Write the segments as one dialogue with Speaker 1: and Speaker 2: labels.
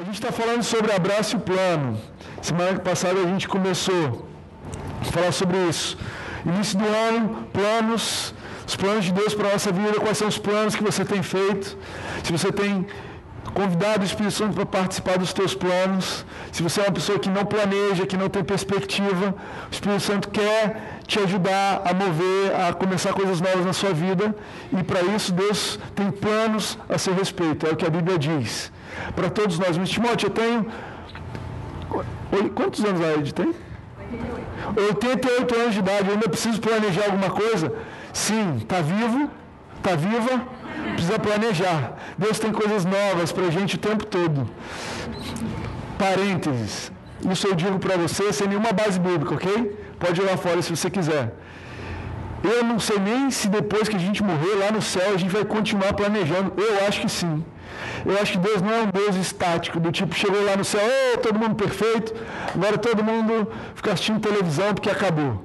Speaker 1: A gente está falando sobre abraço e plano. Semana passada a gente começou a falar sobre isso. Início do ano, planos, os planos de Deus para a nossa vida, quais são os planos que você tem feito. Se você tem convidado o Espírito Santo para participar dos teus planos. Se você é uma pessoa que não planeja, que não tem perspectiva, o Espírito Santo quer te ajudar a mover, a começar coisas novas na sua vida. E para isso Deus tem planos a seu respeito. É o que a Bíblia diz. Para todos nós. Mas Timóteo, eu tenho. Quantos anos a Ed tem? 88 anos de idade. Eu ainda preciso planejar alguma coisa? Sim, está vivo, está viva precisa planejar. Deus tem coisas novas para a gente o tempo todo. Parênteses. Isso eu digo para você sem nenhuma base bíblica, ok? Pode ir lá fora se você quiser. Eu não sei nem se depois que a gente morrer lá no céu a gente vai continuar planejando. Eu acho que sim. Eu acho que Deus não é um Deus estático, do tipo, chegou lá no céu, oh, todo mundo perfeito, agora todo mundo fica assistindo televisão porque acabou.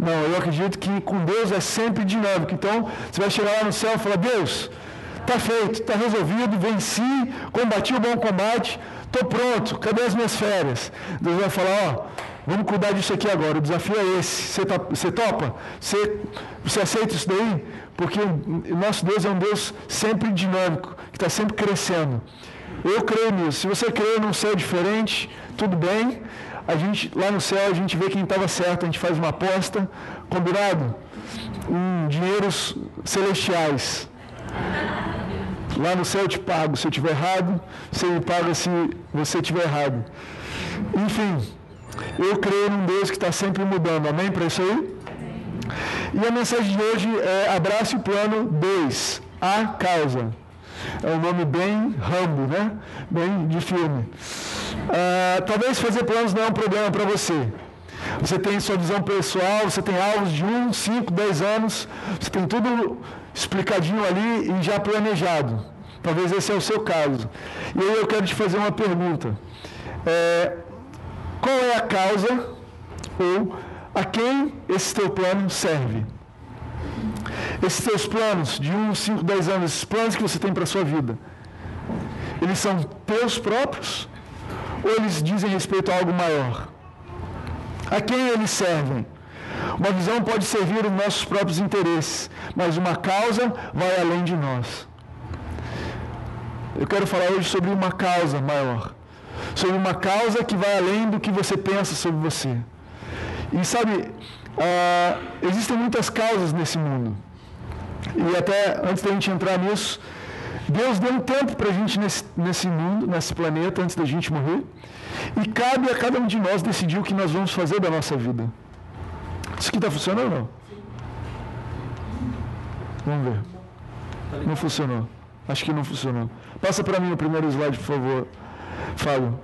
Speaker 1: Não, eu acredito que com Deus é sempre dinâmico. Então, você vai chegar lá no céu e falar, Deus, está feito, está resolvido, venci, combati o bom combate, estou pronto, cadê as minhas férias? Deus vai falar, ó, vamos cuidar disso aqui agora, o desafio é esse, você, tá, topa? Você, você aceita isso daí? Porque o nosso Deus é um Deus sempre dinâmico, que está sempre crescendo. Eu creio nisso. Se você crê num céu diferente, tudo bem. A gente, lá no céu, a gente vê quem estava certo, a gente faz uma aposta, combinado? Dinheiros celestiais. Lá no céu eu te pago se eu estiver errado, você me paga se você estiver errado. Enfim, eu creio num Deus que está sempre mudando. Amém para isso aí? E a mensagem de hoje é Abraço o Plano 2, A Causa. É um nome bem Rambo, né? Bem de filme. Ah, talvez fazer planos não é um problema para você. Você tem sua visão pessoal, você tem alvos de 1, 5, 10 anos, você tem tudo explicadinho ali e já planejado. Talvez esse é o seu caso. E aí eu quero te fazer uma pergunta. É, qual é a causa ou a quem esse teu plano serve? Esses teus planos de 1, 5, 10 anos, esses planos que você tem para a sua vida, eles são teus próprios ou eles dizem respeito a algo maior? A quem eles servem? Uma visão pode servir os nossos próprios interesses, mas uma causa vai além de nós. Eu quero falar hoje sobre uma causa maior, sobre uma causa que vai além do que você pensa sobre você. E sabe, ah, existem muitas causas nesse mundo. E até antes da gente entrar nisso, Deus deu um tempo para a gente nesse, nesse mundo, nesse planeta, antes da gente morrer. E cabe a cada um de nós decidir o que nós vamos fazer da nossa vida. Isso aqui está funcionando ou não? Vamos ver. Não funcionou. Acho que não funcionou. Passa para mim o primeiro slide, por favor. Fábio.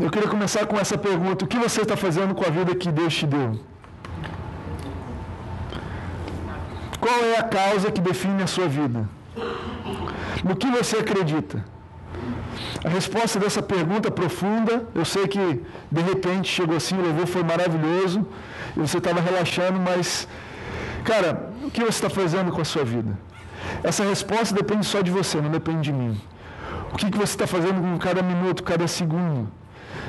Speaker 1: Eu queria começar com essa pergunta: o que você está fazendo com a vida que Deus te deu? Qual é a causa que define a sua vida? No que você acredita? A resposta dessa pergunta profunda, eu sei que de repente chegou assim, o louvor foi maravilhoso, e você estava relaxando, mas, cara, o que você está fazendo com a sua vida? Essa resposta depende só de você, não depende de mim. O que, que você está fazendo com cada minuto, cada segundo,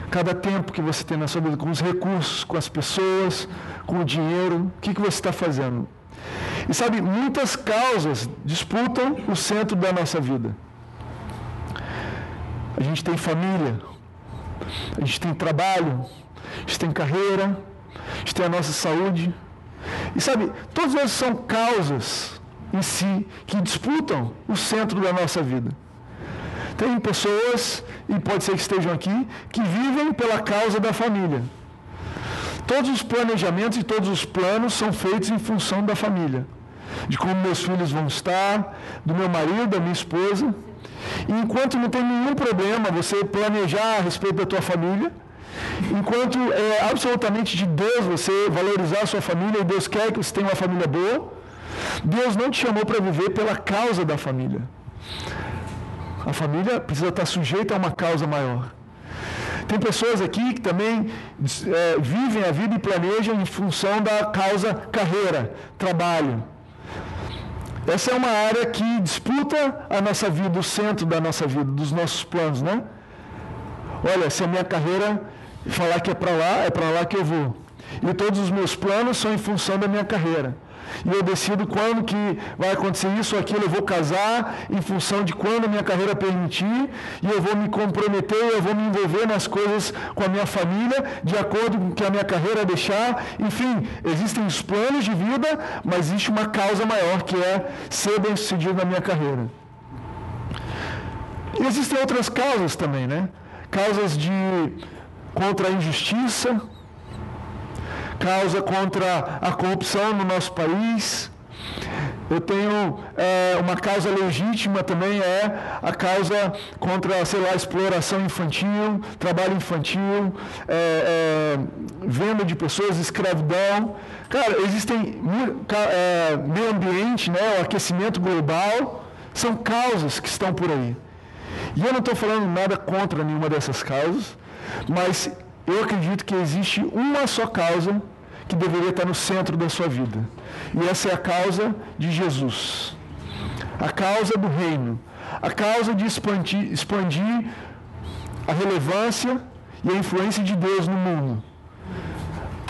Speaker 1: cada tempo que você tem na sua vida, com os recursos, com as pessoas, com o dinheiro, o que, que você está fazendo? E sabe, muitas causas disputam o centro da nossa vida. A gente tem família, a gente tem trabalho, a gente tem carreira, a gente tem a nossa saúde. E sabe, todas essas são causas em si que disputam o centro da nossa vida. Tem pessoas, e pode ser que estejam aqui, que vivem pela causa da família. Todos os planejamentos e todos os planos são feitos em função da família. De como meus filhos vão estar, do meu marido, da minha esposa. E enquanto não tem nenhum problema você planejar a respeito da tua família, enquanto é absolutamente de Deus você valorizar a sua família e Deus quer que você tenha uma família boa, Deus não te chamou para viver pela causa da família. A família precisa estar sujeita a uma causa maior. Tem pessoas aqui que também é, vivem a vida e planejam em função da causa carreira, trabalho. Essa é uma área que disputa a nossa vida, o centro da nossa vida, dos nossos planos, né? Olha, se a minha carreira falar que é para lá, é para lá que eu vou. E todos os meus planos são em função da minha carreira. E eu decido quando que vai acontecer isso ou aquilo, eu vou casar em função de quando minha carreira permitir, e eu vou me comprometer, eu vou me envolver nas coisas com a minha família, de acordo com o que a minha carreira deixar. Enfim, existem os planos de vida, mas existe uma causa maior que é ser bem sucedido na minha carreira. E existem outras causas também, né? Causas de contra a injustiça, causa contra a corrupção no nosso país. Eu tenho é, uma causa legítima também, é a causa contra, sei lá, exploração infantil, trabalho infantil, é, é, venda de pessoas, escravidão. Cara, existem é, meio ambiente, né, o aquecimento global, são causas que estão por aí. E eu não estou falando nada contra nenhuma dessas causas, mas eu acredito que existe uma só causa que deveria estar no centro da sua vida. E essa é a causa de Jesus. A causa do reino. A causa de expandir, expandir a relevância e a influência de Deus no mundo.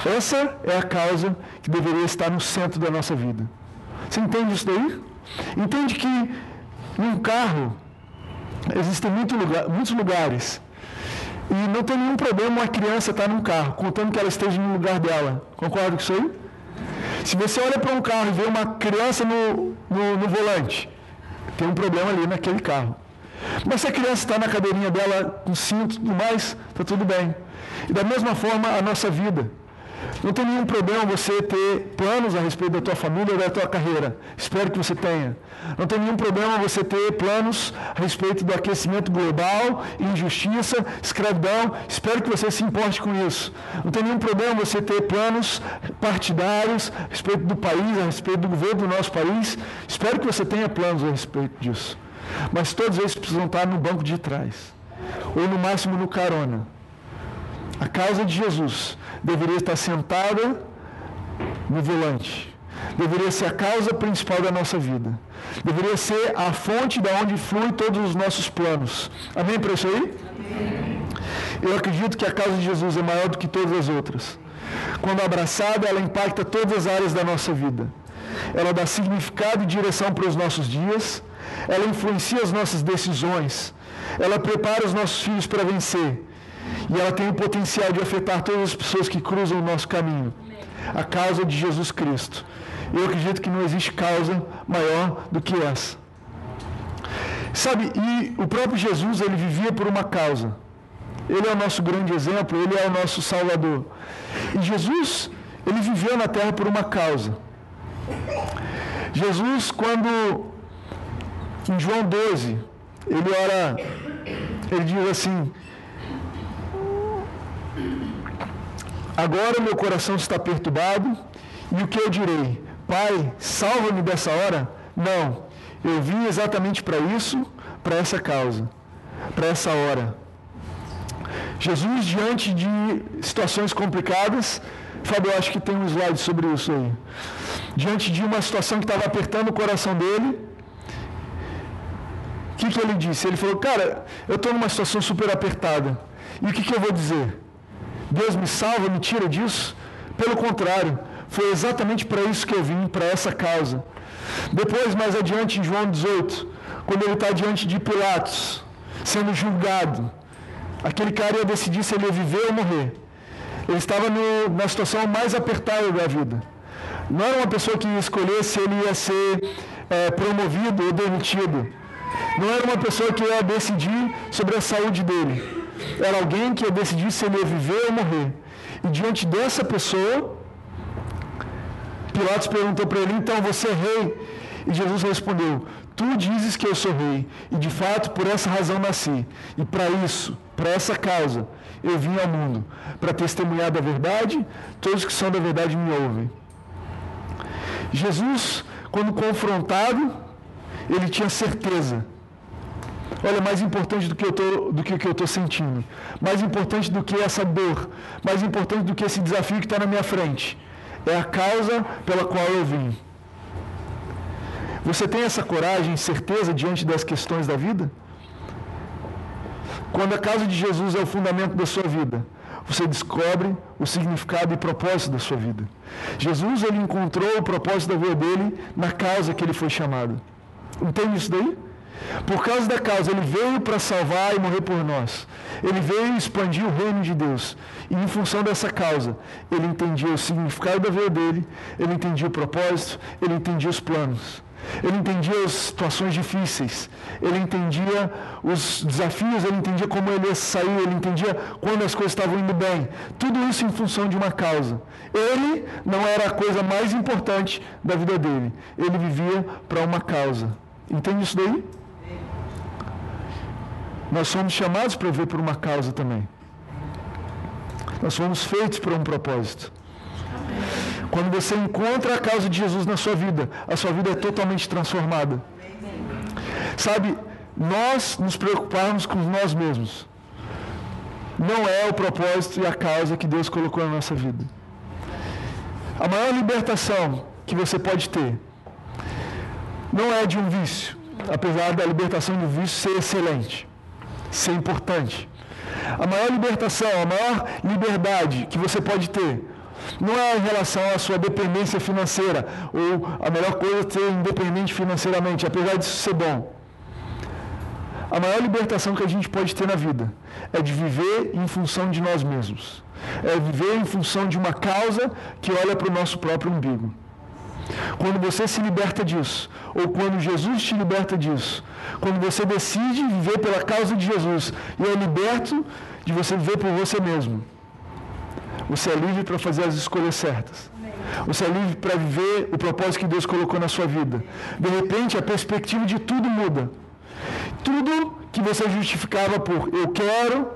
Speaker 1: Essa é a causa que deveria estar no centro da nossa vida. Você entende isso daí? Entende que num carro existem muito lugar, muitos lugares e não tem nenhum problema uma criança estar num carro, contando que ela esteja no lugar dela. Concorda com isso aí? Se você olha para um carro e vê uma criança no, no, no volante, tem um problema ali naquele carro. Mas se a criança está na cadeirinha dela com cinto e tudo mais, está tudo bem. E da mesma forma a nossa vida. Não tem nenhum problema você ter planos a respeito da tua família ou da tua carreira. Espero que você tenha. Não tem nenhum problema você ter planos a respeito do aquecimento global, injustiça, escravidão. Espero que você se importe com isso. Não tem nenhum problema você ter planos partidários a respeito do país, a respeito do governo do nosso país. Espero que você tenha planos a respeito disso. Mas todos eles precisam estar no banco de trás. Ou no máximo no carona. A causa de Jesus deveria estar sentada no volante. Deveria ser a causa principal da nossa vida. Deveria ser a fonte da onde flui todos os nossos planos. Amém para isso aí? Amém. Eu acredito que a causa de Jesus é maior do que todas as outras. Quando abraçada, ela impacta todas as áreas da nossa vida. Ela dá significado e direção para os nossos dias. Ela influencia as nossas decisões. Ela prepara os nossos filhos para vencer. E ela tem o potencial de afetar todas as pessoas que cruzam o nosso caminho. A causa de Jesus Cristo. Eu acredito que não existe causa maior do que essa. Sabe, e o próprio Jesus, ele vivia por uma causa. Ele é o nosso grande exemplo, ele é o nosso Salvador. E Jesus, ele viveu na terra por uma causa. Jesus, quando em João 12, ele ora, ele diz assim: Agora meu coração está perturbado, e o que eu direi? Pai, salva-me dessa hora? Não, eu vim exatamente para isso, para essa causa, para essa hora. Jesus, diante de situações complicadas, Fábio, acho que tem um slide sobre isso aí. Diante de uma situação que estava apertando o coração dele, o que, que ele disse? Ele falou, cara, eu estou numa situação super apertada. E o que, que eu vou dizer? Deus me salva, me tira disso? Pelo contrário, foi exatamente para isso que eu vim, para essa causa. Depois, mais adiante, em João 18, quando ele está diante de Pilatos, sendo julgado, aquele cara ia decidir se ele ia viver ou morrer. Ele estava no, na situação mais apertada da vida. Não era uma pessoa que ia escolher se ele ia ser é, promovido ou demitido. Não era uma pessoa que ia decidir sobre a saúde dele. Era alguém que ia decidir se ele ia viver ou morrer. E diante dessa pessoa, Pilatos perguntou para ele: então você é rei? E Jesus respondeu: Tu dizes que eu sou rei, e de fato por essa razão nasci. E para isso, para essa causa, eu vim ao mundo, para testemunhar da verdade, todos que são da verdade me ouvem. Jesus, quando confrontado, ele tinha certeza. Olha, mais importante do que, eu tô, do que que eu estou sentindo, mais importante do que essa dor, mais importante do que esse desafio que está na minha frente, é a causa pela qual eu vim. Você tem essa coragem certeza diante das questões da vida? Quando a causa de Jesus é o fundamento da sua vida, você descobre o significado e propósito da sua vida. Jesus ele encontrou o propósito da vida dele na causa que ele foi chamado. Entende isso daí? Por causa da causa, ele veio para salvar e morrer por nós. Ele veio expandir o reino de Deus. E em função dessa causa, ele entendia o significado da vida dele, ele entendia o propósito, ele entendia os planos. Ele entendia as situações difíceis, ele entendia os desafios, ele entendia como ele ia sair, ele entendia quando as coisas estavam indo bem. Tudo isso em função de uma causa. Ele não era a coisa mais importante da vida dele, ele vivia para uma causa. Entende isso daí? Nós somos chamados para viver por uma causa também. Nós fomos feitos para um propósito. Quando você encontra a causa de Jesus na sua vida, a sua vida é totalmente transformada. Sabe, nós nos preocuparmos com nós mesmos não é o propósito e a causa que Deus colocou na nossa vida. A maior libertação que você pode ter não é de um vício, apesar da libertação do vício ser excelente, ser importante. A maior libertação, a maior liberdade que você pode ter não é em relação à sua dependência financeira, ou a melhor coisa é ser independente financeiramente, apesar disso ser bom. A maior libertação que a gente pode ter na vida é de viver em função de nós mesmos. É viver em função de uma causa que olha para o nosso próprio umbigo. Quando você se liberta disso, ou quando Jesus te liberta disso, quando você decide viver pela causa de Jesus e é liberto de você viver por você mesmo você é livre para fazer as escolhas certas. Você é livre para viver o propósito que Deus colocou na sua vida. De repente, a perspectiva de tudo muda. Tudo que você justificava por eu quero,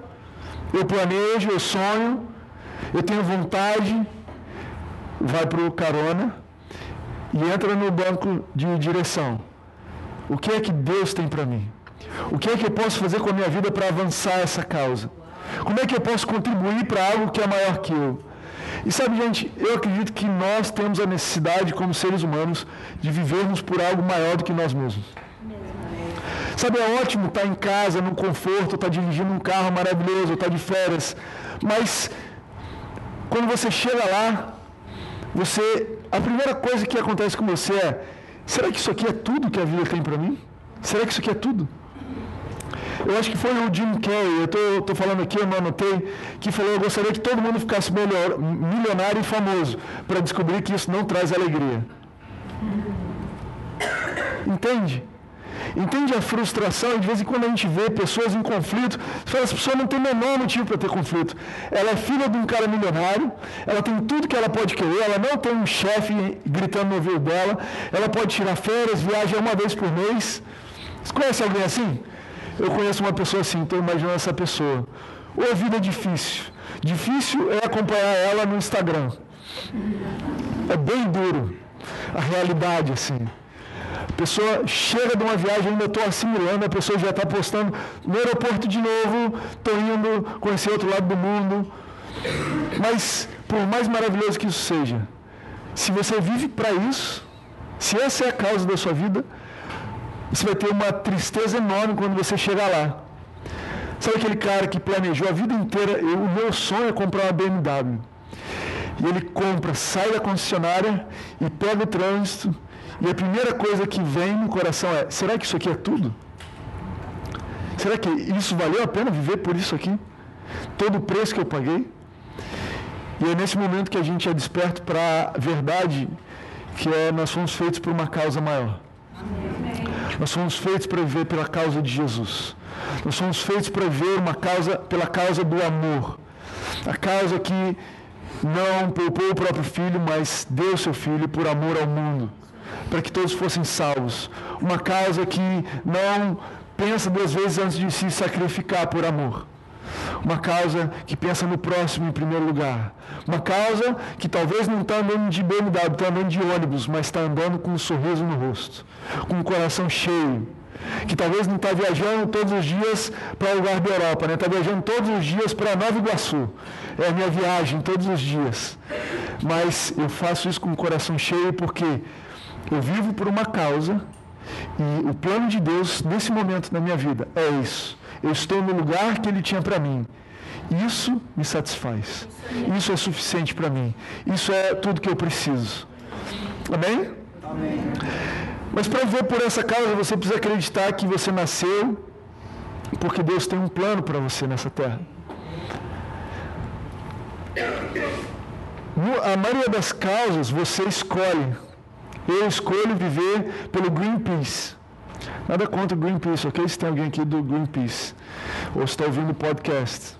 Speaker 1: eu planejo, eu sonho, eu tenho vontade, vai para o carona e entra no banco de direção. O que é que Deus tem para mim? O que é que eu posso fazer com a minha vida para avançar essa causa? Como é que eu posso contribuir para algo que é maior que eu? E sabe, gente, eu acredito que nós temos a necessidade, como seres humanos, de vivermos por algo maior do que nós mesmos. Sabe, é ótimo estar em casa, no conforto, estar dirigindo um carro maravilhoso, estar de férias, mas quando você chega lá, você, a primeira coisa que acontece com você é: será que isso aqui é tudo que a vida tem para mim? Será que isso aqui é tudo? Eu acho que foi o Jim Carrey, eu estou falando aqui, eu não anotei, que falou: eu gostaria que todo mundo ficasse melhor, milionário e famoso, para descobrir que isso não traz alegria. Entende? Entende a frustração? De vez em quando a gente vê pessoas em conflito, você fala, essa pessoa não tem o menor motivo para ter conflito. Ela é filha de um cara milionário, ela tem tudo que ela pode querer, ela não tem um chefe gritando no ouvido dela, ela pode tirar férias, viaja uma vez por mês. Você conhece alguém assim? Eu conheço uma pessoa assim, estou imaginando essa pessoa. Ou a vida é difícil. Difícil é acompanhar ela no Instagram. É bem duro. A realidade, assim. Pessoa chega de uma viagem, ainda estou assimilando, a pessoa já está postando no aeroporto de novo, estou indo conhecer outro lado do mundo. Mas, por mais maravilhoso que isso seja, se você vive para isso, se essa é a causa da sua vida, você vai ter uma tristeza enorme quando você chegar lá. Sabe aquele cara que planejou a vida inteira, eu, o meu sonho é comprar uma BMW. E ele compra, sai da concessionária e pega o trânsito. E a primeira coisa que vem no coração é: será que isso aqui é tudo? Será que isso valeu a pena viver por isso aqui? Todo o preço que eu paguei? E é nesse momento que a gente é desperto para a verdade, que é nós fomos feitos por uma causa maior. Nós somos feitos para viver pela causa de Jesus. Nós somos feitos para viver uma causa pela causa do amor. A causa que não poupou o próprio filho, mas deu seu filho por amor ao mundo, para que todos fossem salvos. Uma causa que não pensa duas vezes antes de se sacrificar por amor. Uma causa que pensa no próximo em primeiro lugar. Uma causa que talvez não está andando de BMW, está andando de ônibus, mas está andando com um sorriso no rosto, com o coração cheio. Que talvez não está viajando todos os dias para o lugar da Europa, está né? Tá viajando todos os dias para Nova Iguaçu. É a minha viagem todos os dias. Mas eu faço isso com o coração cheio porque eu vivo por uma causa E o plano de Deus, nesse momento na minha vida, é isso. Eu estou no lugar que Ele tinha para mim. Isso me satisfaz. Isso é suficiente para mim. Isso é tudo que eu preciso. Amém? Mas para ver por essa causa, você precisa acreditar que você nasceu porque Deus tem um plano para você nessa terra. A maioria das causas você escolhe. Eu escolho viver pelo Greenpeace. Nada contra o Greenpeace, ok? Se tem alguém aqui do Greenpeace, ou está ouvindo o podcast.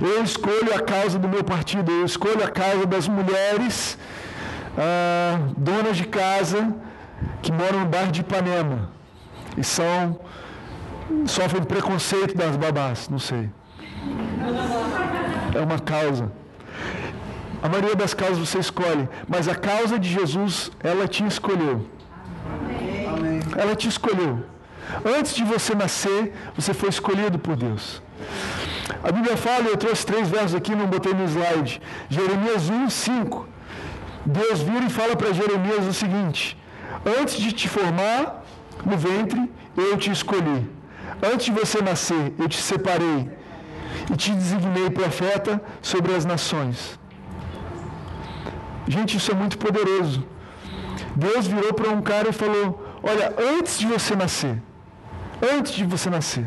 Speaker 1: Eu escolho a causa do meu partido, eu escolho a causa das mulheres ah, donas de casa que moram no bairro de Ipanema e são sofrem preconceito das babás, não sei. É uma causa. A maioria das causas você escolhe, mas a causa de Jesus, ela te escolheu. Ela te escolheu. Antes de você nascer, você foi escolhido por Deus. A Bíblia fala, eu trouxe três versos aqui, não botei no slide. Jeremias 1, 5. Deus vira e fala para Jeremias o seguinte: Antes de te formar no ventre, eu te escolhi. Antes de você nascer, eu te separei e te designei profeta sobre as nações. Gente, isso é muito poderoso. Deus virou para um cara e falou: Olha, antes de você nascer, antes de você nascer,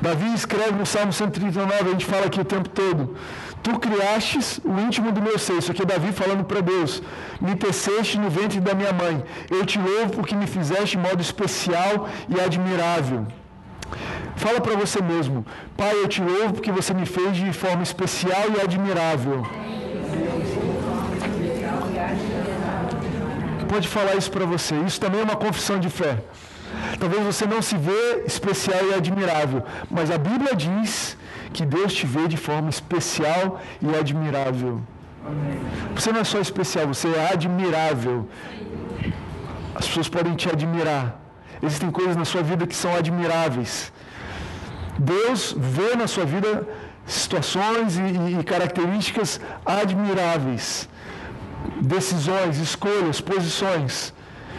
Speaker 1: Davi escreve no Salmo 139, a gente fala aqui o tempo todo. Tu criastes o íntimo do meu ser. Isso aqui é Davi falando para Deus. Me teceste no ventre da minha mãe. Eu te louvo porque me fizeste de modo especial e admirável. Fala para você mesmo. Pai, eu te louvo porque você me fez de forma especial e admirável. Pode falar isso para você. Isso também é uma confissão de fé. Talvez você não se vê especial e admirável, mas a Bíblia diz que Deus te vê de forma especial e admirável. Você não é só especial, você é admirável. As pessoas podem te admirar. Existem coisas na sua vida que são admiráveis. Deus vê na sua vida situações e, e características admiráveis. Decisões, escolhas, posições,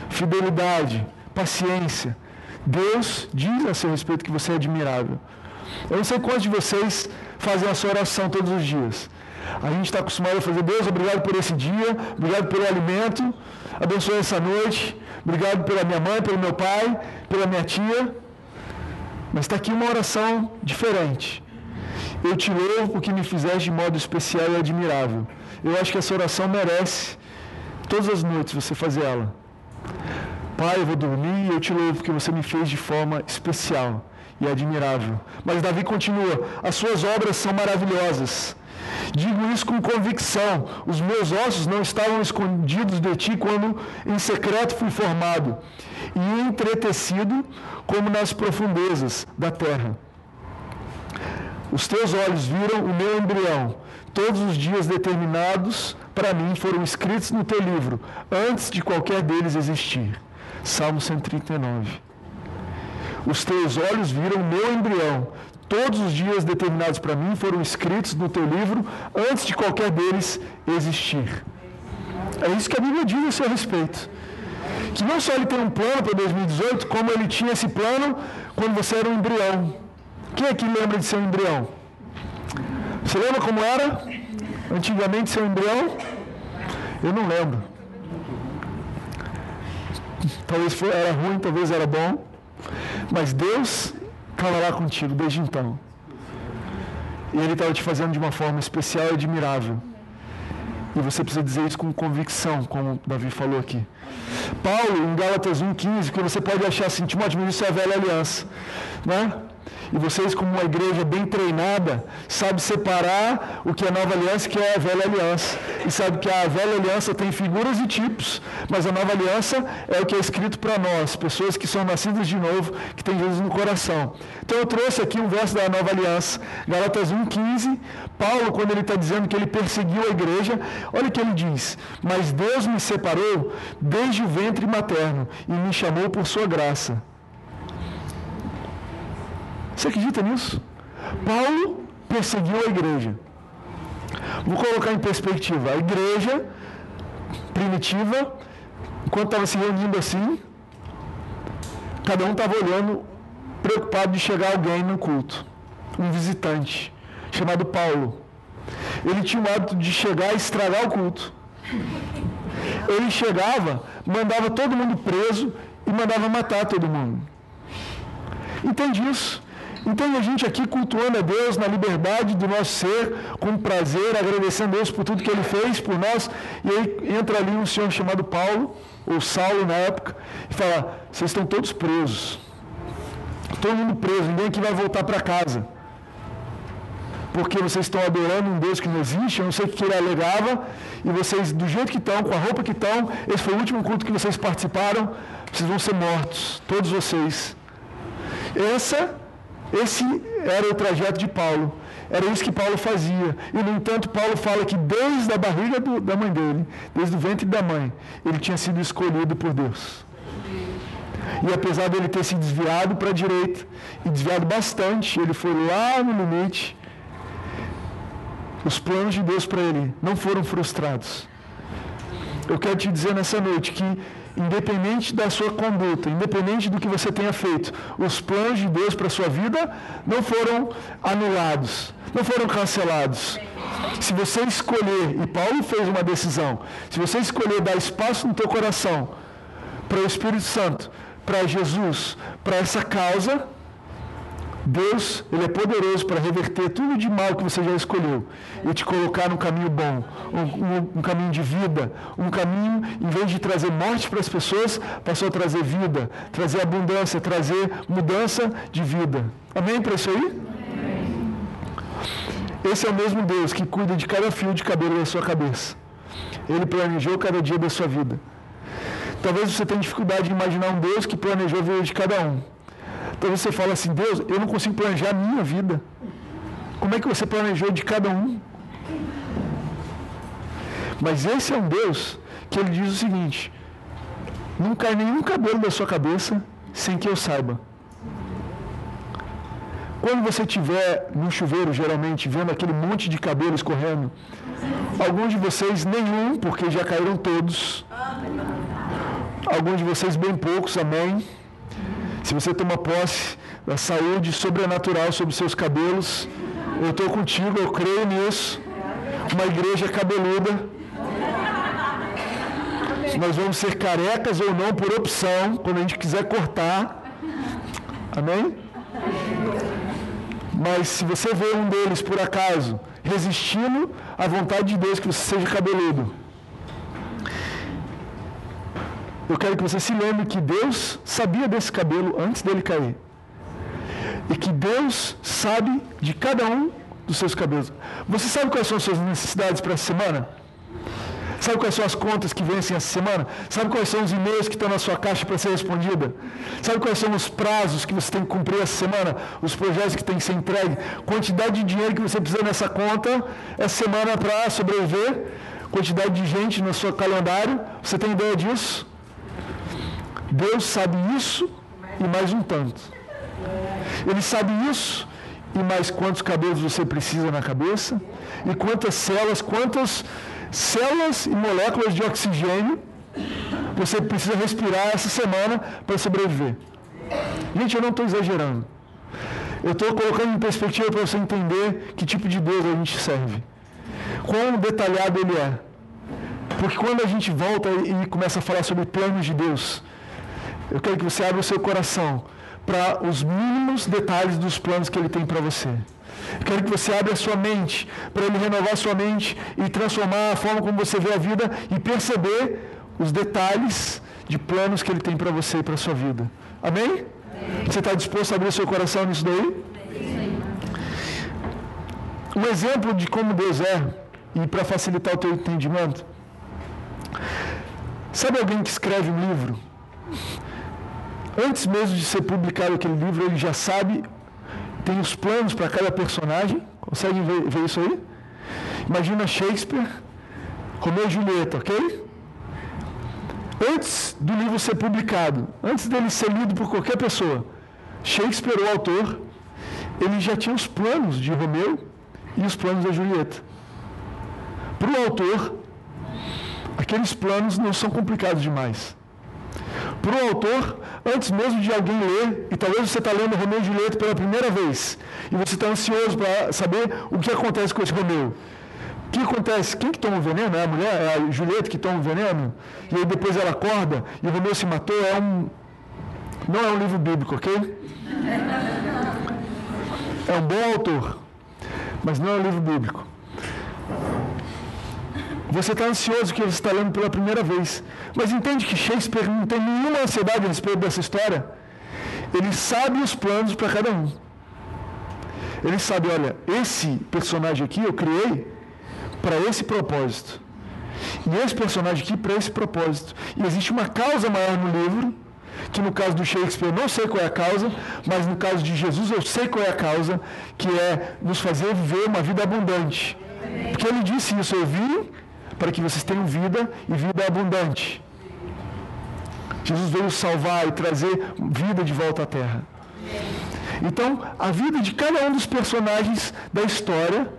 Speaker 1: fidelidade, paciência. Deus diz a seu respeito que você é admirável. Eu não sei quantos de vocês fazem a sua oração todos os dias. A gente está acostumado a fazer, Deus, obrigado por esse dia, obrigado pelo alimento, abençoe essa noite, obrigado pela minha mãe, pelo meu pai, pela minha tia. Mas está aqui uma oração diferente. Eu te louvo porque me fizeste de modo especial e admirável. Eu acho que essa oração merece todas as noites você fazer ela. Pai, eu vou dormir e eu te louvo porque você me fez de forma especial e admirável. Mas Davi continua: as suas obras são maravilhosas. Digo isso com convicção. Os meus ossos não estavam escondidos de ti quando em secreto fui formado e entretecido como nas profundezas da terra. Os teus olhos viram o meu embrião. Todos os dias determinados para mim foram escritos no teu livro, antes de qualquer deles existir. Salmo 139. Os teus olhos viram meu embrião. Todos os dias determinados para mim foram escritos no teu livro antes de qualquer deles existir. É isso que a Bíblia diz a seu respeito. Que não só ele tem um plano para 2018, como ele tinha esse plano quando você era um embrião. Quem aqui lembra de ser um embrião? Você lembra como era antigamente ser um embrião? Eu não lembro. Talvez era ruim, talvez era bom. Mas Deus lá contigo desde então. E Ele estava te fazendo de uma forma especial e admirável. E você precisa dizer isso com convicção, como Davi falou aqui. Paulo, em Gálatas 1,15, que você pode achar assim, Timóteo, isso é a velha aliança. Né? E vocês, como uma igreja bem treinada, sabe separar o que é nova aliança e o que é a velha aliança. E sabe que a velha aliança tem figuras e tipos, mas a nova aliança é o que é escrito para nós, pessoas que são nascidas de novo, que têm Jesus no coração. Então eu trouxe aqui um verso da nova aliança, Galatas 1,15. Paulo, quando ele está dizendo que ele perseguiu a igreja, olha o que ele diz: Mas Deus me separou desde o ventre materno e me chamou por sua graça você acredita nisso? Paulo perseguiu a igreja. Vou colocar em perspectiva. A igreja primitiva enquanto estava se reunindo assim, cada um estava olhando, preocupado de chegar alguém no culto, um visitante, chamado Paulo. Ele tinha o hábito de chegar e estragar o culto. Ele chegava, mandava todo mundo preso e mandava matar todo mundo. Entende isso? Entende a gente aqui cultuando a Deus na liberdade do nosso ser, com prazer, agradecendo a Deus por tudo que Ele fez por nós. E aí entra ali um senhor chamado Paulo, ou Saulo na época, e fala: vocês estão todos presos. Todo mundo preso, ninguém aqui vai voltar para casa. Porque vocês estão adorando um Deus que não existe, eu não sei o que ele alegava, e vocês, do jeito que estão, com a roupa que estão, esse foi o último culto que vocês participaram, vocês vão ser mortos, todos vocês. Essa esse era o trajeto de Paulo. Era isso que Paulo fazia. E, no entanto, Paulo fala que desde a barriga do, da mãe dele, desde o ventre da mãe, ele tinha sido escolhido por Deus. E apesar dele ter se desviado para a direita, e desviado bastante, ele foi lá no limite, os planos de Deus para ele não foram frustrados. Eu quero te dizer nessa noite que independente da sua conduta, independente do que você tenha feito, os planos de Deus para a sua vida não foram anulados, não foram cancelados. Se você escolher, e Paulo fez uma decisão, se você escolher dar espaço no teu coração para o Espírito Santo, para Jesus, para essa causa, Deus, Ele é poderoso para reverter tudo de mal que você já escolheu e te colocar num caminho bom, um, um, um, caminho de vida, um caminho, em vez de trazer morte para as pessoas, passou a trazer vida, trazer abundância, trazer mudança de vida. Amém para isso aí? Esse é o mesmo Deus que cuida de cada fio de cabelo da sua cabeça. Ele planejou cada dia da sua vida. Talvez você tenha dificuldade de imaginar um Deus que planejou a vida de cada um. Então você fala assim, Deus, eu não consigo planejar a minha vida. Como é que você planejou de cada um? Mas esse é um Deus que ele diz o seguinte: não cai nenhum cabelo da sua cabeça sem que eu saiba. Quando você estiver no chuveiro, geralmente, vendo aquele monte de cabelo escorrendo, alguns de vocês nenhum, porque já caíram todos. Alguns de vocês bem poucos, amém. Se você toma posse da saúde sobrenatural sobre seus cabelos, eu estou contigo, eu creio nisso. Uma igreja cabeluda. Nós vamos ser carecas ou não por opção, quando a gente quiser cortar. Amém? Mas se você vê um deles por acaso resistindo à vontade de Deus que você seja cabeludo, eu quero que você se lembre que Deus sabia desse cabelo antes dele cair. E que Deus sabe de cada um dos seus cabelos. Você sabe quais são as suas necessidades para essa semana? Sabe quais são as contas que vencem essa semana? Sabe quais são os e-mails que estão na sua caixa para ser respondida? Sabe quais são os prazos que você tem que cumprir essa semana? Os projetos que têm que ser entregues? Quantidade de dinheiro que você precisa nessa conta essa semana para sobreviver? Quantidade de gente no seu calendário? Você tem ideia disso? Deus sabe isso e mais um tanto. Ele sabe isso e mais quantos cabelos você precisa na cabeça e quantas células, quantas células e moléculas de oxigênio você precisa respirar essa semana para sobreviver. Gente, eu não estou exagerando. Eu estou colocando em perspectiva para você entender que tipo de Deus a gente serve. Quão detalhado ele é. Porque quando a gente volta e começa a falar sobre planos de Deus, eu quero que você abra o seu coração para os mínimos detalhes dos planos que Ele tem para você. Eu quero que você abra a sua mente para Ele renovar a sua mente e transformar a forma como você vê a vida e perceber os detalhes de planos que Ele tem para você e para a sua vida. Amém? Amém? Você está disposto a abrir o seu coração nisso daí? Um exemplo de como Deus é, e para facilitar o teu entendimento, sabe alguém que escreve um livro? Antes mesmo de ser publicado aquele livro, ele já sabe, tem os planos para cada personagem. Conseguem ver, ver, isso aí? Imagina Shakespeare, Romeu e Julieta, ok? Antes do livro ser publicado, antes dele ser lido por qualquer pessoa, Shakespeare, o autor, ele já tinha os planos de Romeu e os planos da Julieta. Para o autor, aqueles planos não são complicados demais. Para o autor, antes mesmo de alguém ler, e talvez você está lendo Romeu e Julieta pela primeira vez, e você está ansioso para saber o que acontece com esse Romeu. O que acontece? Quem que toma o veneno? É a mulher? É a Julieta que toma o veneno? E aí depois ela acorda e o Romeu se matou? É um... Não é um livro bíblico, ok? É um bom autor, mas não é um livro bíblico. Você está ansioso que você está lendo pela primeira vez. Mas entende que Shakespeare não tem nenhuma ansiedade a respeito dessa história? Ele sabe os planos para cada um. Ele sabe, olha, esse personagem aqui eu criei para esse propósito. E esse personagem aqui para esse propósito. E existe uma causa maior no livro, que no caso do Shakespeare eu não sei qual é a causa, mas no caso de Jesus eu sei qual é a causa, que é nos fazer viver uma vida abundante. Porque ele disse isso, eu vim para que vocês tenham vida e vida abundante. Jesus veio salvar e trazer vida de volta à terra. Então, a vida de cada um dos personagens da história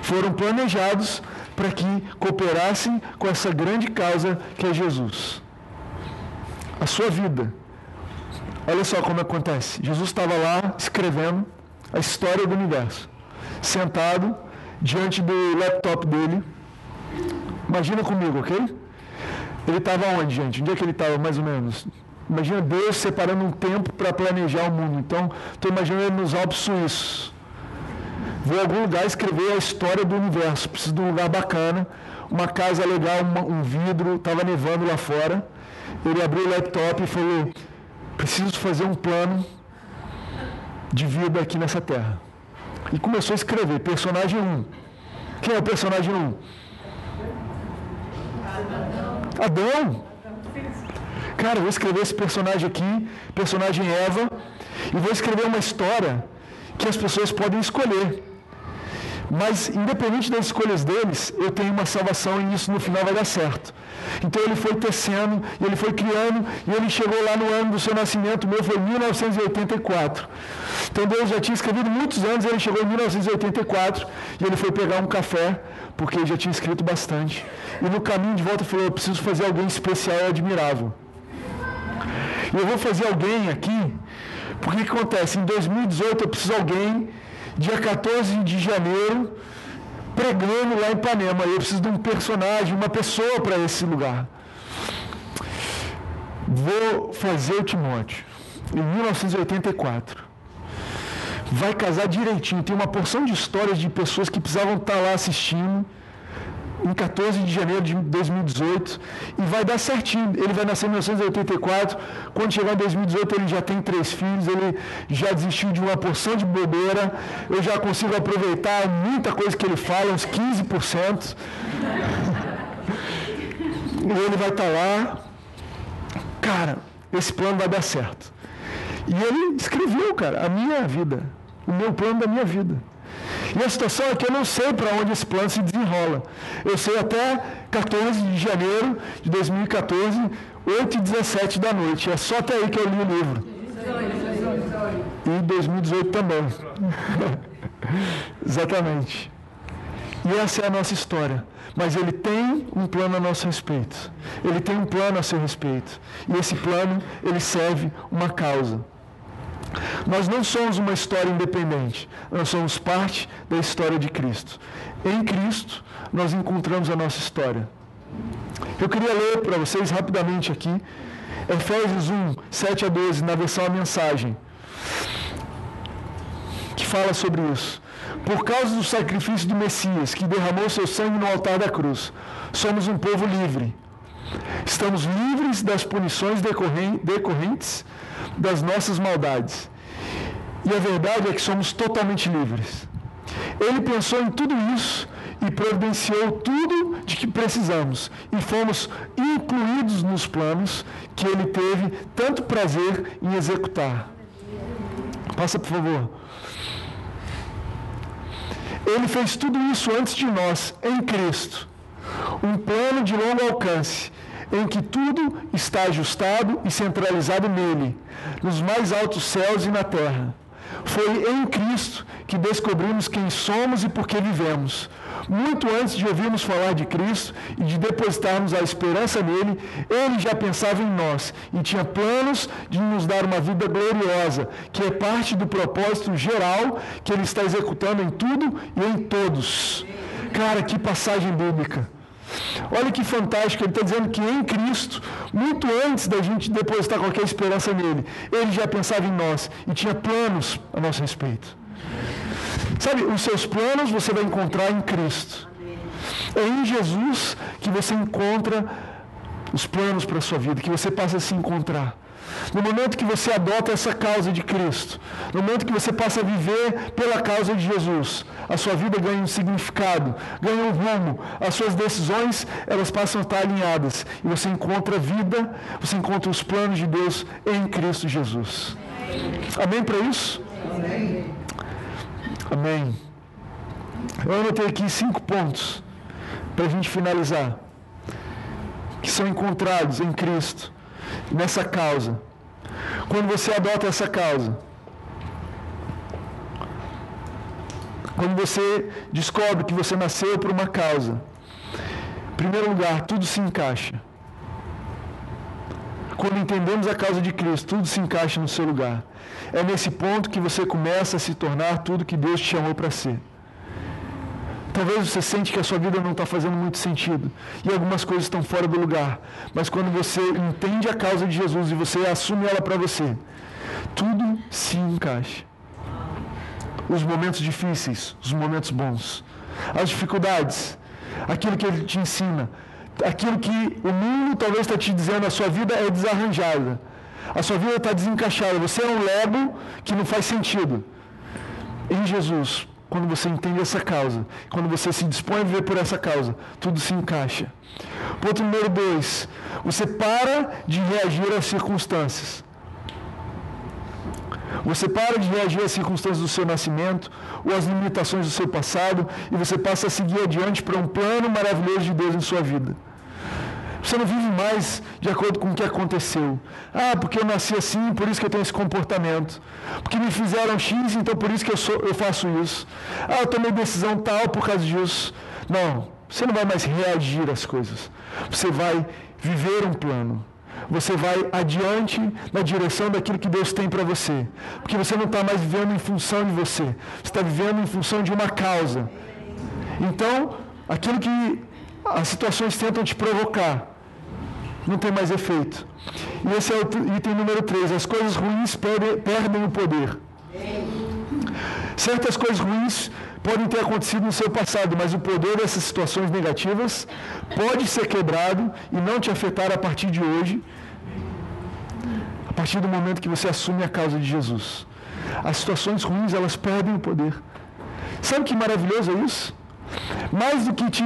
Speaker 1: foram planejados para que cooperassem com essa grande causa que é Jesus. A sua vida. Olha só como acontece. Jesus estava lá escrevendo a história do universo, sentado diante do laptop dele. Imagina comigo, ok? Ele estava onde, gente? Onde é que ele estava, mais ou menos? Imagina Deus separando um tempo para planejar o mundo. Então, estou imaginando ele nos Alpes Suíços. Vou a algum lugar escrever a história do universo. Preciso de um lugar bacana, uma casa legal, uma, um vidro. Estava nevando lá fora. Ele abriu o laptop e falou: Preciso fazer um plano de vida aqui nessa terra. E começou a escrever. Personagem 1. Quem é o personagem 1? Adão. Cara, eu vou escrever esse personagem aqui, personagem Eva, e vou escrever uma história que as pessoas podem escolher. Mas, independente das escolhas deles, eu tenho uma salvação e isso no final vai dar certo. Então ele foi tecendo, ele foi criando, e ele chegou lá no ano do seu nascimento, meu foi 1984. Então Deus já tinha escrevido muitos anos, ele chegou em 1984, e ele foi pegar um café porque ele já tinha escrito bastante. E no caminho de volta falou: Eu preciso fazer alguém especial e admirável. E eu vou fazer alguém aqui, porque o que acontece? Em 2018 eu preciso de alguém, dia 14 de janeiro, pregando lá em Ipanema. Eu preciso de um personagem, uma pessoa para esse lugar. Vou fazer o Timóteo, em 1984 vai casar direitinho. Tem uma porção de histórias de pessoas que precisavam estar lá assistindo em 14 de janeiro de 2018 e vai dar certinho. Ele vai nascer em 1984. Quando chegar em 2018, ele já tem três filhos, ele já desistiu de uma porção de bobeira. Eu já consigo aproveitar muita coisa que ele fala, uns 15%. e ele vai estar lá. Cara, esse plano vai dar certo. E ele escreveu, cara, a minha vida, o meu plano da minha vida. E a situação é que eu não sei para onde esse plano se desenrola. Eu sei até 14 de janeiro de 2014, 8 e 17 da noite. É só até aí que eu li o livro. E 2018 também. Exatamente. E essa é a nossa história. Mas ele tem um plano a nosso respeito. Ele tem um plano a seu respeito. E esse plano, ele serve uma causa. Nós não somos uma história independente, nós somos parte da história de Cristo. Em Cristo, nós encontramos a nossa história. Eu queria ler para vocês rapidamente aqui, Efésios 1, 7 a 12, na versão A Mensagem, que fala sobre isso. Por causa do sacrifício do Messias, que derramou seu sangue no altar da cruz, somos um povo livre. Estamos livres das punições decorrentes das nossas maldades. E a verdade é que somos totalmente livres. Ele pensou em tudo isso e providenciou tudo de que precisamos e fomos incluídos nos planos que ele teve tanto prazer em executar. Passa, por favor. Ele fez tudo isso antes de nós, em Cristo. Um plano de longo alcance em que tudo está ajustado e centralizado nele, nos mais altos céus e na terra. Foi em Cristo que descobrimos quem somos e por que vivemos. Muito antes de ouvirmos falar de Cristo e de depositarmos a esperança nele, ele já pensava em nós e tinha planos de nos dar uma vida gloriosa, que é parte do propósito geral que ele está executando em tudo e em todos. Cara, que passagem bíblica. Olha que fantástico, ele está dizendo que em Cristo, muito antes da gente depositar qualquer esperança nele, ele já pensava em nós e tinha planos a nosso respeito. Sabe, os seus planos você vai encontrar em Cristo. É em Jesus que você encontra os planos para a sua vida, que você passa a se encontrar. No momento que você adota essa causa de Cristo, no momento que você passa a viver pela causa de Jesus, a sua vida ganha um significado, ganha um rumo, as suas decisões elas passam a estar alinhadas e você encontra vida, você encontra os planos de Deus em Cristo Jesus. Amém para isso? Amém. Amém. Eu anotei aqui cinco pontos para a gente finalizar, que são encontrados em Cristo nessa causa. Quando você adota essa causa, quando você descobre que você nasceu por uma causa, em primeiro lugar, tudo se encaixa. Quando entendemos a causa de Cristo, tudo se encaixa no seu lugar. É nesse ponto que você começa a se tornar tudo que Deus te chamou para ser. Talvez você sente que a sua vida não está fazendo muito sentido e algumas coisas estão fora do lugar. Mas quando você entende a causa de Jesus e você assume ela para você, tudo se encaixa. Os momentos difíceis, os momentos bons, as dificuldades, aquilo que ele te ensina, aquilo que o mundo talvez está te dizendo, a sua vida é desarranjada, a sua vida está desencaixada, você é um lego que não faz sentido. Em Jesus, quando você entende essa causa, quando você se dispõe a viver por essa causa, tudo se encaixa. Ponto número dois, você para de reagir às circunstâncias. Você para de reagir às circunstâncias do seu nascimento ou às limitações do seu passado e você passa a seguir adiante para um plano maravilhoso de Deus em sua vida. Você não vive mais de acordo com o que aconteceu. Ah, porque eu nasci assim, por isso que eu tenho esse comportamento. Porque me fizeram X, então por isso que eu, sou, eu faço isso. Ah, eu tomei decisão tal por causa disso. Não, você não vai mais reagir às coisas. Você vai viver um plano. Você vai adiante na direção daquilo que Deus tem para você. Porque você não está mais vivendo em função de você. Você está vivendo em função de uma causa. Então, aquilo que as situações tentam te provocar, não tem mais efeito. E esse é o item número 3. As coisas ruins perdem, o poder. Certas coisas ruins podem ter acontecido no seu passado, mas o poder dessas situações negativas pode ser quebrado e não te afetar a partir de hoje, a partir do momento que você assume a causa de Jesus. As situações ruins, elas perdem o poder. Sabe que maravilhoso é isso? Mais do que te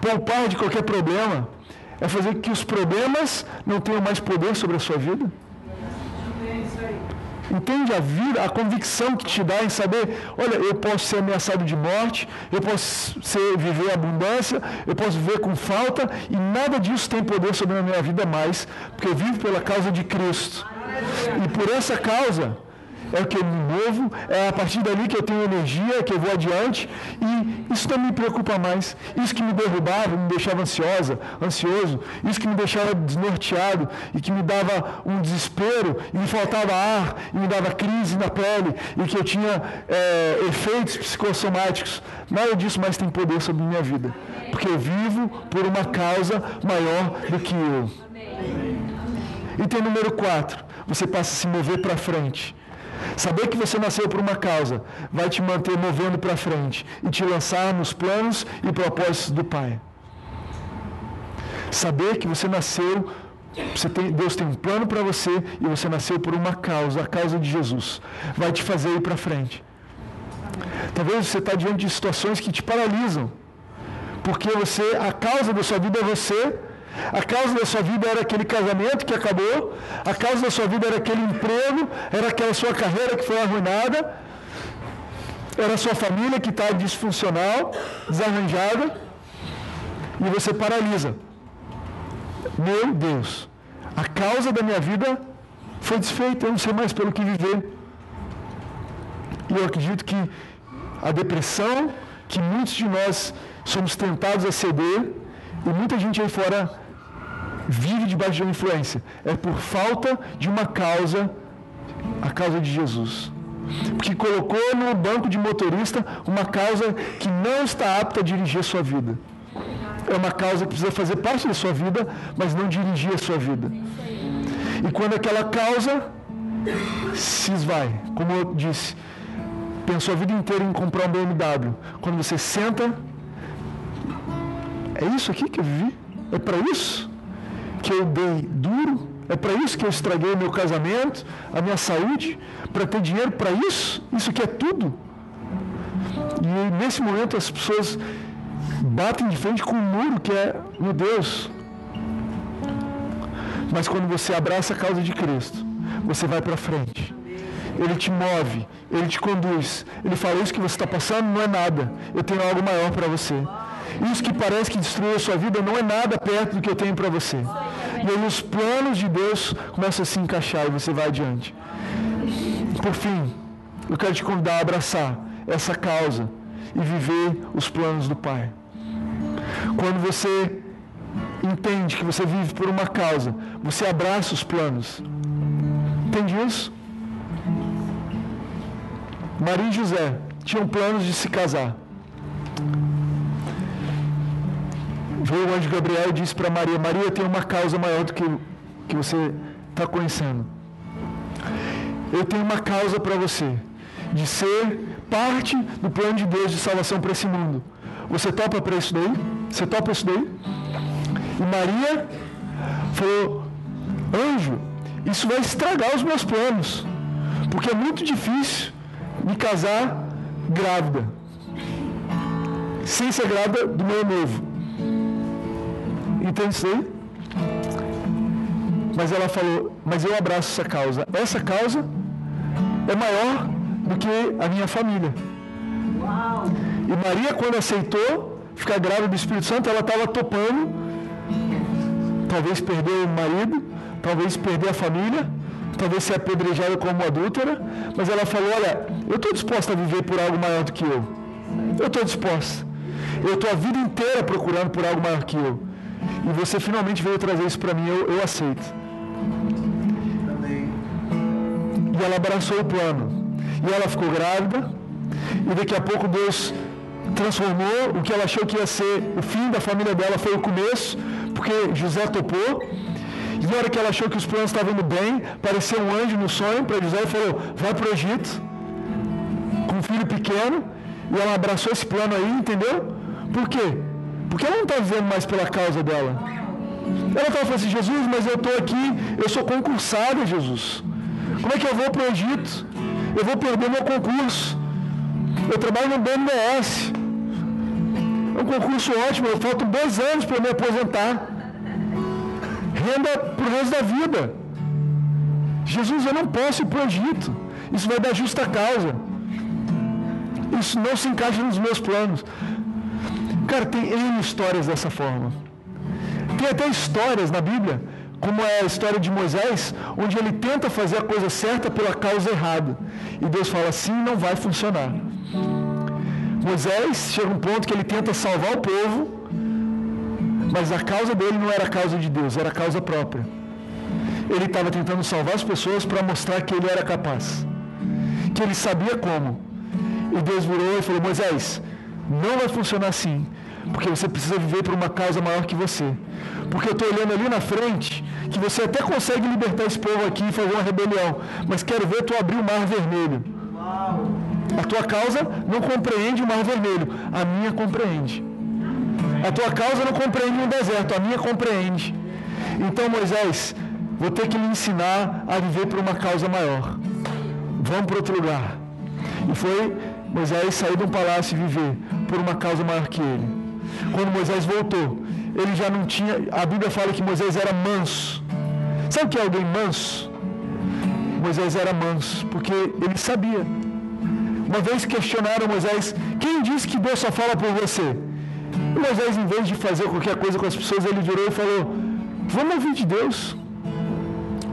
Speaker 1: poupar de qualquer problema, é fazer que os problemas não tenham mais poder sobre a sua vida. Entende a vida, a convicção que te dá em saber, olha, eu posso ser ameaçado de morte, eu posso ser, viver abundância, eu posso viver com falta, e nada disso tem poder sobre a minha vida mais, porque eu vivo pela causa de Cristo. E por essa causa, é o que eu me movo, é a partir dali que eu tenho energia, que eu vou adiante, e isso não me preocupa mais. Isso que me derrubava, me deixava ansiosa, ansioso, isso que me deixava desnorteado e que me dava um desespero, e me faltava ar, e me dava crise na pele, e que eu tinha é, efeitos psicossomáticos. Nada disso mais tem poder sobre minha vida, porque eu vivo por uma causa maior do que eu. Item número 4, você passa a se mover para frente. Saber que você nasceu por uma causa vai te manter movendo para frente e te lançar nos planos e propósitos do Pai. Saber que você nasceu, você tem, Deus tem um plano para você e você nasceu por uma causa, a causa de Jesus, vai te fazer ir para frente. Talvez você está diante de situações que te paralisam, porque você, a causa da sua vida é você a causa da sua vida era aquele casamento que acabou, a causa da sua vida era aquele emprego, era aquela sua carreira que foi arruinada, era a sua família que está disfuncional, desarranjada, e você paralisa. Meu Deus, a causa da minha vida foi desfeita, eu não sei mais pelo que viver. E eu acredito que a depressão, que muitos de nós somos tentados a ceder, e muita gente aí fora vive debaixo de uma influência, é por falta de uma causa, a causa de Jesus. Porque colocou no banco de motorista uma causa que não está apta a dirigir a sua vida. É uma causa que precisa fazer parte da sua vida, mas não dirigir a sua vida. E quando aquela causa se esvai, como eu disse, pensou a vida inteira em comprar um BMW. Quando você senta, é isso aqui que eu vivi? É para isso que eu dei duro? É para isso que eu estraguei meu casamento, a minha saúde? Para ter dinheiro para isso? Isso aqui é tudo? E nesse momento as pessoas batem de frente com um muro que é, meu Deus. Mas quando você abraça a causa de Cristo, você vai para frente. Ele te move, ele te conduz. Ele fala: Isso que você está passando não é nada. Eu tenho algo maior para você. Isso que parece que destruiu a sua vida não é nada perto do que eu tenho para você. E aí os planos de Deus começam a se encaixar e você vai adiante. Por fim, eu quero te convidar a abraçar essa causa e viver os planos do Pai. Quando você entende que você vive por uma causa, você abraça os planos. Entende isso? Maria e José tinham planos de se casar. Veio o anjo Gabriel e disse para Maria: Maria tem uma causa maior do que, que você está conhecendo. Eu tenho uma causa para você, de ser parte do plano de Deus de salvação para esse mundo. Você topa para isso daí? Você topa isso daí? E Maria falou: Anjo, isso vai estragar os meus planos, porque é muito difícil me casar grávida, sem ser grávida do meu noivo. Isso aí? Mas ela falou: Mas eu abraço essa causa. Essa causa é maior do que a minha família. Uau. E Maria, quando aceitou ficar grávida do Espírito Santo, ela estava topando, talvez perder o marido, talvez perder a família, talvez ser apedrejada como adúltera, mas ela falou: Olha, eu estou disposta a viver por algo maior do que eu. Eu estou disposta. Eu estou a vida inteira procurando por algo maior que eu. E você finalmente veio trazer isso para mim, eu, eu aceito. E ela abraçou o plano. E ela ficou grávida. E daqui a pouco Deus transformou o que ela achou que ia ser o fim da família dela, foi o começo, porque José topou. E na hora que ela achou que os planos estavam indo bem, apareceu um anjo no sonho para José e falou: Vai para o Egito, com um filho pequeno. E ela abraçou esse plano aí, entendeu? Por quê? Porque ela não está vivendo mais pela causa dela. Ela estava falando assim: Jesus, mas eu estou aqui, eu sou concursada, Jesus. Como é que eu vou para o Egito? Eu vou perder meu concurso. Eu trabalho no BNDES. É um concurso ótimo, eu faltam dois anos para me aposentar. Renda para o resto da vida. Jesus, eu não posso ir para o Egito. Isso vai dar justa causa. Isso não se encaixa nos meus planos. Cara, tem N histórias dessa forma. Tem até histórias na Bíblia como é a história de Moisés, onde ele tenta fazer a coisa certa pela causa errada. E Deus fala assim: não vai funcionar. Moisés chega um ponto que ele tenta salvar o povo, mas a causa dele não era a causa de Deus, era a causa própria. Ele estava tentando salvar as pessoas para mostrar que ele era capaz, que ele sabia como. E Deus virou e falou: Moisés, não vai funcionar assim, porque você precisa viver por uma causa maior que você. Porque eu estou olhando ali na frente que você até consegue libertar esse povo aqui e fazer uma rebelião, mas quero ver tu abrir o mar vermelho. A tua causa não compreende o mar vermelho, a minha compreende. A tua causa não compreende um deserto, a minha compreende. Então, Moisés, vou ter que lhe ensinar a viver por uma causa maior. Vamos para outro lugar. E foi Moisés sair de um palácio e viver por uma causa maior que ele. Quando Moisés voltou, ele já não tinha. A Bíblia fala que Moisés era manso. Sabe o que é alguém manso? Moisés era manso, porque ele sabia. Uma vez questionaram Moisés: quem disse que Deus só fala por você? E Moisés, em vez de fazer qualquer coisa com as pessoas, ele virou e falou: Vamos ouvir de Deus.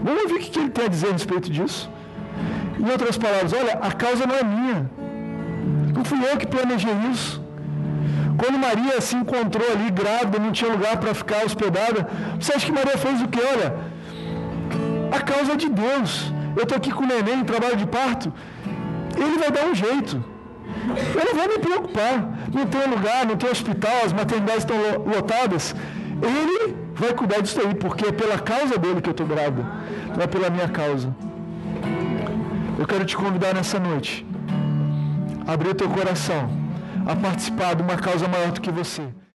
Speaker 1: Vamos ouvir o que ele tem a dizer a respeito disso. Em outras palavras, olha, a causa não é minha. Não fui eu que planejei isso. Quando Maria se encontrou ali grávida, não tinha lugar para ficar hospedada, você acha que Maria fez o quê? Olha, a causa de Deus. Eu estou aqui com o neném em trabalho de parto. Ele vai dar um jeito. Eu não vou me preocupar. Não tem lugar, não tem hospital, as maternidades estão lotadas. Ele vai cuidar disso aí, porque é pela causa dele que eu estou grávida, não é pela minha causa. Eu quero te convidar nessa noite, abrir o teu coração, a participar de uma causa maior do que você.